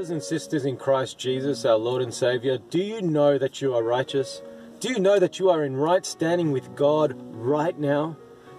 Brothers and sisters in Christ Jesus, our Lord and Savior, do you know that you are righteous? Do you know that you are in right standing with God right now?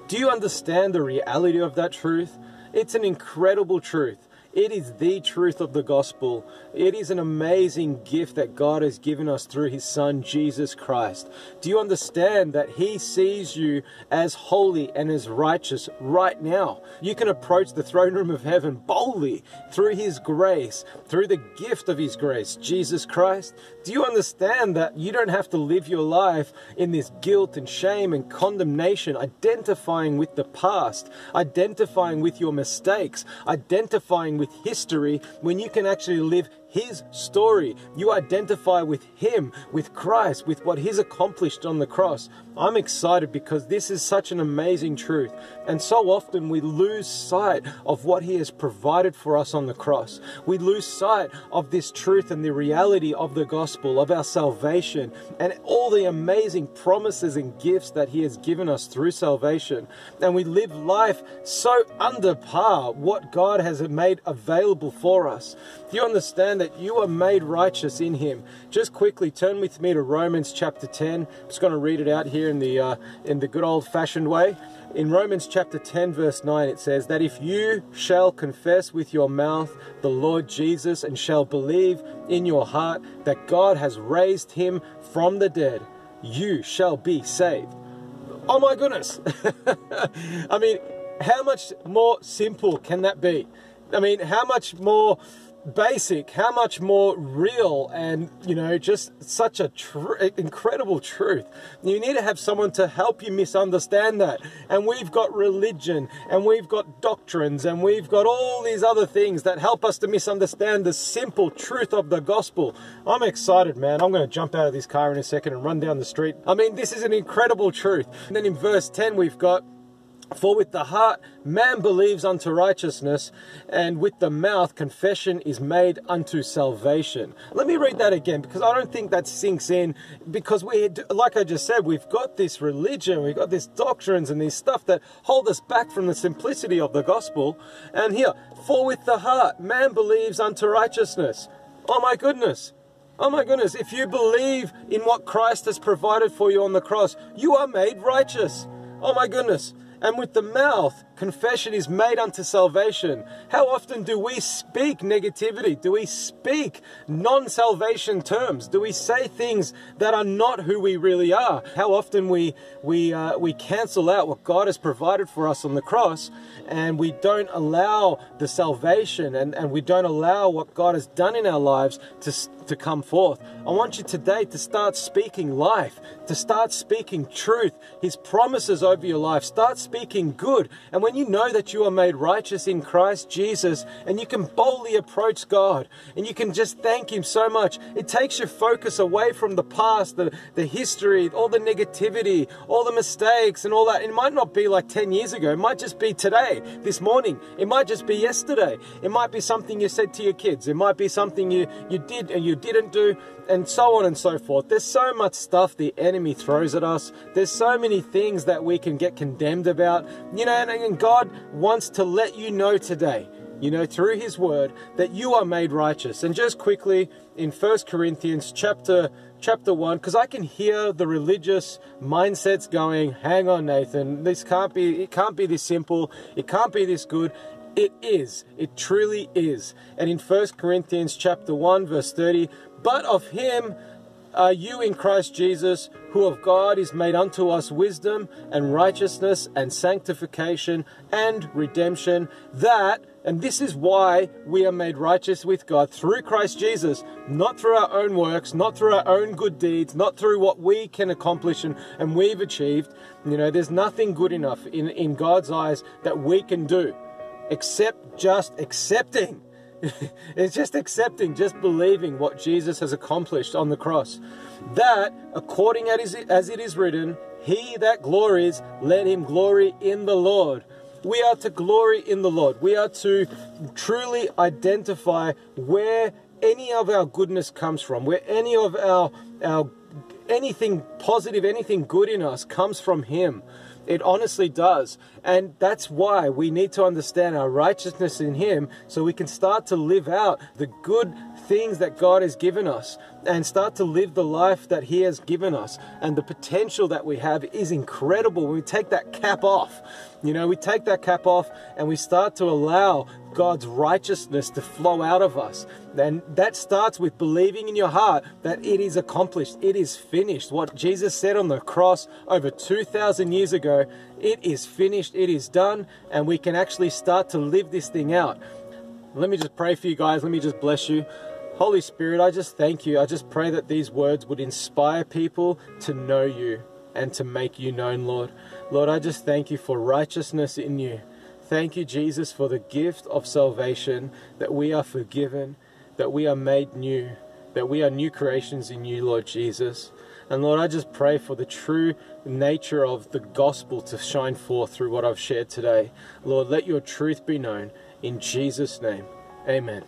Do you understand the reality of that truth? It's an incredible truth. It is the truth of the gospel. It is an amazing gift that God has given us through His Son, Jesus Christ. Do you understand that He sees you as holy and as righteous right now? You can approach the throne room of heaven boldly through His grace, through the gift of His grace, Jesus Christ. Do you understand that you don't have to live your life in this guilt and shame and condemnation, identifying with the past, identifying with your mistakes, identifying with history when you can actually live his story. You identify with him, with Christ, with what he's accomplished on the cross. I'm excited because this is such an amazing truth. And so often we lose sight of what he has provided for us on the cross. We lose sight of this truth and the reality of the gospel, of our salvation, and all the amazing promises and gifts that he has given us through salvation. And we live life so under par what God has made available for us. Do you understand that you are made righteous in him. Just quickly turn with me to Romans chapter 10. I'm just going to read it out here in the uh, in the good old fashioned way. In Romans chapter 10 verse 9 it says that if you shall confess with your mouth the Lord Jesus and shall believe in your heart that God has raised him from the dead, you shall be saved. Oh my goodness. I mean, how much more simple can that be? I mean, how much more basic, how much more real and, you know, just such a tr- incredible truth. You need to have someone to help you misunderstand that. And we've got religion and we've got doctrines and we've got all these other things that help us to misunderstand the simple truth of the gospel. I'm excited, man. I'm going to jump out of this car in a second and run down the street. I mean, this is an incredible truth. And then in verse 10, we've got for with the heart man believes unto righteousness, and with the mouth confession is made unto salvation. Let me read that again because I don't think that sinks in. Because we, like I just said, we've got this religion, we've got these doctrines and these stuff that hold us back from the simplicity of the gospel. And here, for with the heart man believes unto righteousness. Oh my goodness. Oh my goodness, if you believe in what Christ has provided for you on the cross, you are made righteous. Oh my goodness. And with the mouth, confession is made unto salvation. How often do we speak negativity? Do we speak non salvation terms? Do we say things that are not who we really are? How often we, we, uh, we cancel out what God has provided for us on the cross and we don't allow the salvation and, and we don't allow what God has done in our lives to, to come forth. I want you today to start speaking life, to start speaking truth, His promises over your life. Start speaking good. And when you know that you are made righteous in Christ Jesus and you can boldly approach God and you can just thank Him so much, it takes your focus away from the past, the, the history, all the negativity, all the mistakes, and all that. It might not be like 10 years ago, it might just be today, this morning, it might just be yesterday, it might be something you said to your kids, it might be something you, you did and you didn't do, and so on and so forth. There's so much stuff the enemy throws at us. There's so many things that we can get condemned about. You know, and God wants to let you know today, you know, through his word that you are made righteous. And just quickly in First Corinthians chapter chapter 1 because I can hear the religious mindsets going, "Hang on, Nathan. This can't be it can't be this simple. It can't be this good." It is. It truly is. And in 1 Corinthians chapter 1 verse 30, but of him are you in Christ Jesus, who of God is made unto us wisdom and righteousness and sanctification and redemption, that, and this is why we are made righteous with God through Christ Jesus, not through our own works, not through our own good deeds, not through what we can accomplish and, and we've achieved. You know, there's nothing good enough in, in God's eyes that we can do except just accepting it's just accepting, just believing what Jesus has accomplished on the cross. That, according as it is written, he that glories, let him glory in the Lord. We are to glory in the Lord. We are to truly identify where any of our goodness comes from, where any of our, our anything positive, anything good in us comes from Him. It honestly does. And that's why we need to understand our righteousness in Him so we can start to live out the good things that God has given us and start to live the life that He has given us. And the potential that we have is incredible when we take that cap off. You know, we take that cap off and we start to allow God's righteousness to flow out of us. And that starts with believing in your heart that it is accomplished, it is finished. What Jesus said on the cross over 2,000 years ago, it is finished, it is done, and we can actually start to live this thing out. Let me just pray for you guys, let me just bless you. Holy Spirit, I just thank you. I just pray that these words would inspire people to know you and to make you known, Lord. Lord, I just thank you for righteousness in you. Thank you, Jesus, for the gift of salvation, that we are forgiven, that we are made new, that we are new creations in you, Lord Jesus. And Lord, I just pray for the true nature of the gospel to shine forth through what I've shared today. Lord, let your truth be known. In Jesus' name, amen.